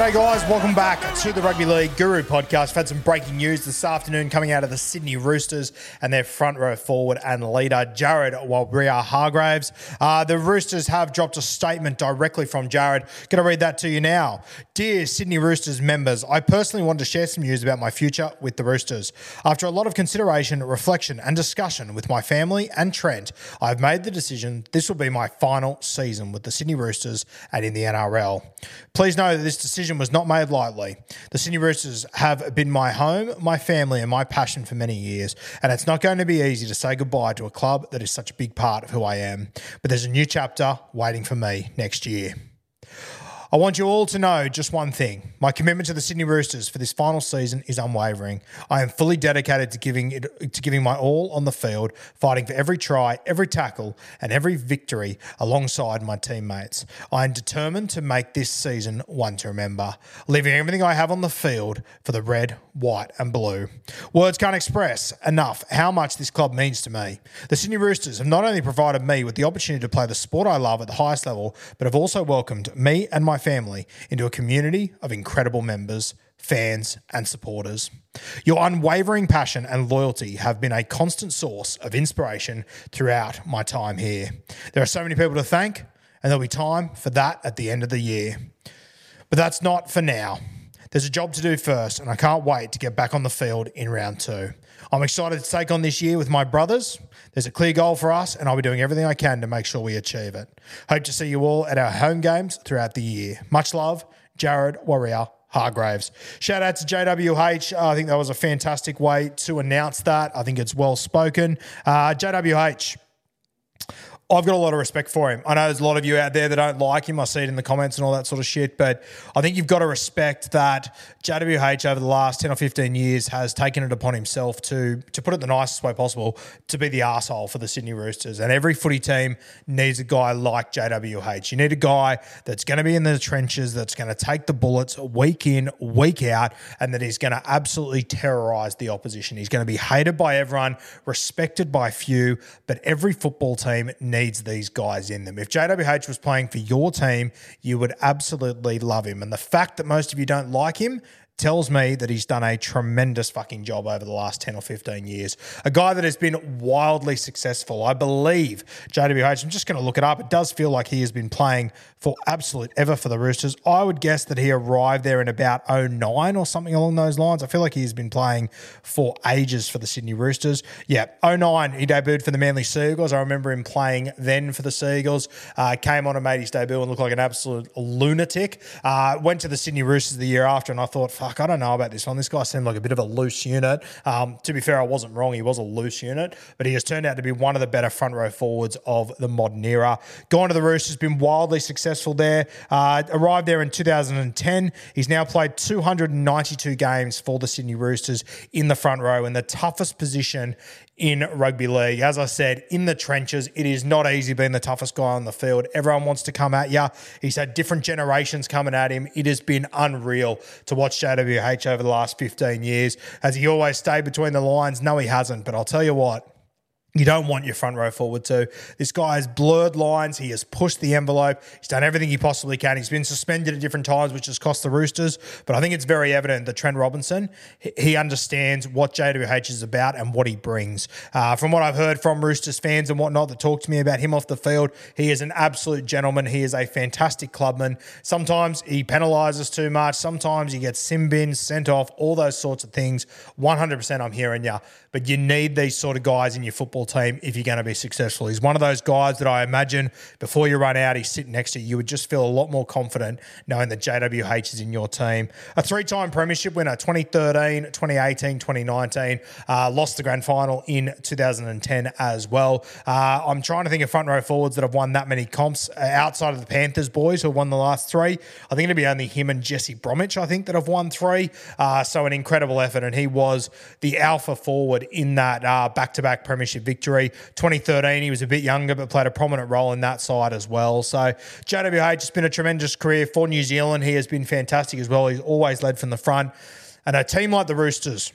G'day, guys. Welcome back to the Rugby League Guru podcast. We've had some breaking news this afternoon coming out of the Sydney Roosters and their front row forward and leader, Jared Waerea-Hargreaves. Uh, the Roosters have dropped a statement directly from Jared. Going to read that to you now. Dear Sydney Roosters members, I personally wanted to share some news about my future with the Roosters. After a lot of consideration, reflection, and discussion with my family and Trent, I've made the decision this will be my final season with the Sydney Roosters and in the NRL. Please know that this decision was not made lightly. The Sydney Roosters have been my home, my family, and my passion for many years, and it's not going to be easy to say goodbye to a club that is such a big part of who I am. But there's a new chapter waiting for me next year. I want you all to know just one thing. My commitment to the Sydney Roosters for this final season is unwavering. I am fully dedicated to giving it to giving my all on the field, fighting for every try, every tackle, and every victory alongside my teammates. I am determined to make this season one to remember, leaving everything I have on the field for the red, white, and blue. Words can't express enough how much this club means to me. The Sydney Roosters have not only provided me with the opportunity to play the sport I love at the highest level, but have also welcomed me and my family into a community of incredible members, fans, and supporters. Your unwavering passion and loyalty have been a constant source of inspiration throughout my time here. There are so many people to thank, and there'll be time for that at the end of the year. But that's not for now. There's a job to do first, and I can't wait to get back on the field in round two. I'm excited to take on this year with my brothers. There's a clear goal for us, and I'll be doing everything I can to make sure we achieve it. Hope to see you all at our home games throughout the year. Much love, Jared Warrior Hargraves. Shout out to JWH. I think that was a fantastic way to announce that. I think it's well spoken. Uh, JWH. I've got a lot of respect for him. I know there's a lot of you out there that don't like him. I see it in the comments and all that sort of shit. But I think you've got to respect that JWH over the last 10 or 15 years has taken it upon himself to, to put it the nicest way possible, to be the asshole for the Sydney Roosters. And every footy team needs a guy like JWH. You need a guy that's going to be in the trenches, that's going to take the bullets week in, week out, and that is going to absolutely terrorize the opposition. He's going to be hated by everyone, respected by few, but every football team needs these guys in them. If JWH was playing for your team, you would absolutely love him. And the fact that most of you don't like him tells me that he's done a tremendous fucking job over the last 10 or 15 years. A guy that has been wildly successful. I believe JWH, I'm just going to look it up. It does feel like he has been playing for absolute ever for the Roosters. I would guess that he arrived there in about 09 or something along those lines. I feel like he's been playing for ages for the Sydney Roosters. Yeah, 09, he debuted for the Manly Sea Eagles. I remember him playing then for the Sea Eagles. Uh, came on and made his debut and looked like an absolute lunatic. Uh, went to the Sydney Roosters the year after, and I thought, fuck, I don't know about this one. This guy seemed like a bit of a loose unit. Um, to be fair, I wasn't wrong. He was a loose unit, but he has turned out to be one of the better front row forwards of the modern era. Gone to the Roosters, been wildly successful there. Uh, arrived there in 2010. He's now played 292 games for the Sydney Roosters in the front row in the toughest position in rugby league. As I said, in the trenches, it is not easy being the toughest guy on the field. Everyone wants to come at you. He's had different generations coming at him. It has been unreal to watch JWH over the last 15 years. Has he always stayed between the lines? No, he hasn't. But I'll tell you what, you don't want your front row forward to. This guy has blurred lines. He has pushed the envelope. He's done everything he possibly can. He's been suspended at different times, which has cost the Roosters. But I think it's very evident that Trent Robinson, he understands what JWH is about and what he brings. Uh, from what I've heard from Roosters fans and whatnot that talk to me about him off the field, he is an absolute gentleman. He is a fantastic clubman. Sometimes he penalises too much. Sometimes he gets sin bins, sent off, all those sorts of things. 100% I'm hearing you. But you need these sort of guys in your football team if you're going to be successful. He's one of those guys that I imagine before you run out, he's sitting next to you. You would just feel a lot more confident knowing that JWH is in your team. A three time premiership winner 2013, 2018, 2019. Uh, lost the grand final in 2010 as well. Uh, I'm trying to think of front row forwards that have won that many comps uh, outside of the Panthers boys who have won the last three. I think it'll be only him and Jesse Bromwich, I think, that have won three. Uh, so an incredible effort. And he was the alpha forward in that back to back premiership victory. 2013, he was a bit younger, but played a prominent role in that side as well. So JWH has been a tremendous career for New Zealand. He has been fantastic as well. He's always led from the front. And a team like the Roosters,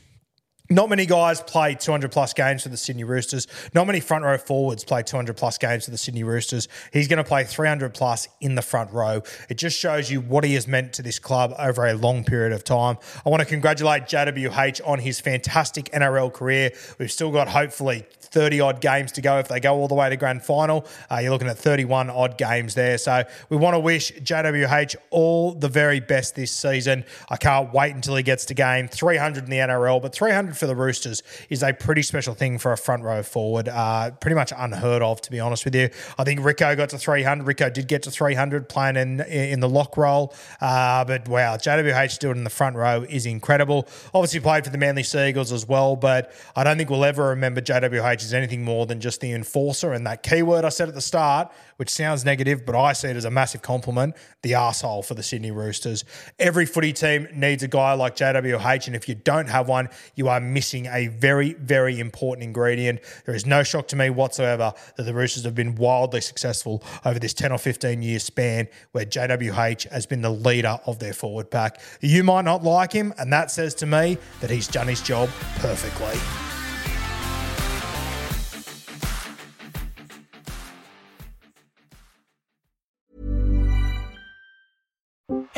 not many guys play 200 plus games for the Sydney Roosters. Not many front row forwards play 200 plus games for the Sydney Roosters. He's going to play 300 plus in the front row. It just shows you what he has meant to this club over a long period of time. I want to congratulate JWH on his fantastic NRL career. We've still got hopefully 30 odd games to go if they go all the way to grand final. Uh, you're looking at 31 odd games there. So we want to wish JWH all the very best this season. I can't wait until he gets to game 300 in the NRL, but 300 for the Roosters is a pretty special thing for a front row forward. Uh, pretty much unheard of, to be honest with you. I think Rico got to 300. Rico did get to 300 playing in in the lock role. Uh, but wow, JWH doing in the front row is incredible. Obviously played for the Manly Sea Eagles as well, but I don't think we'll ever remember JWH as anything more than just the enforcer. And that keyword I said at the start, which sounds negative, but I see it as a massive compliment, the arsehole for the Sydney Roosters. Every footy team needs a guy like JWH, and if you don't have one, you are missing a very, very important ingredient. There is no shock to me whatsoever that the Roosters have been wildly successful over this 10 or 15 year span where JWH has been the leader of their forward pack. You might not like him, and that says to me that he's done his job perfectly.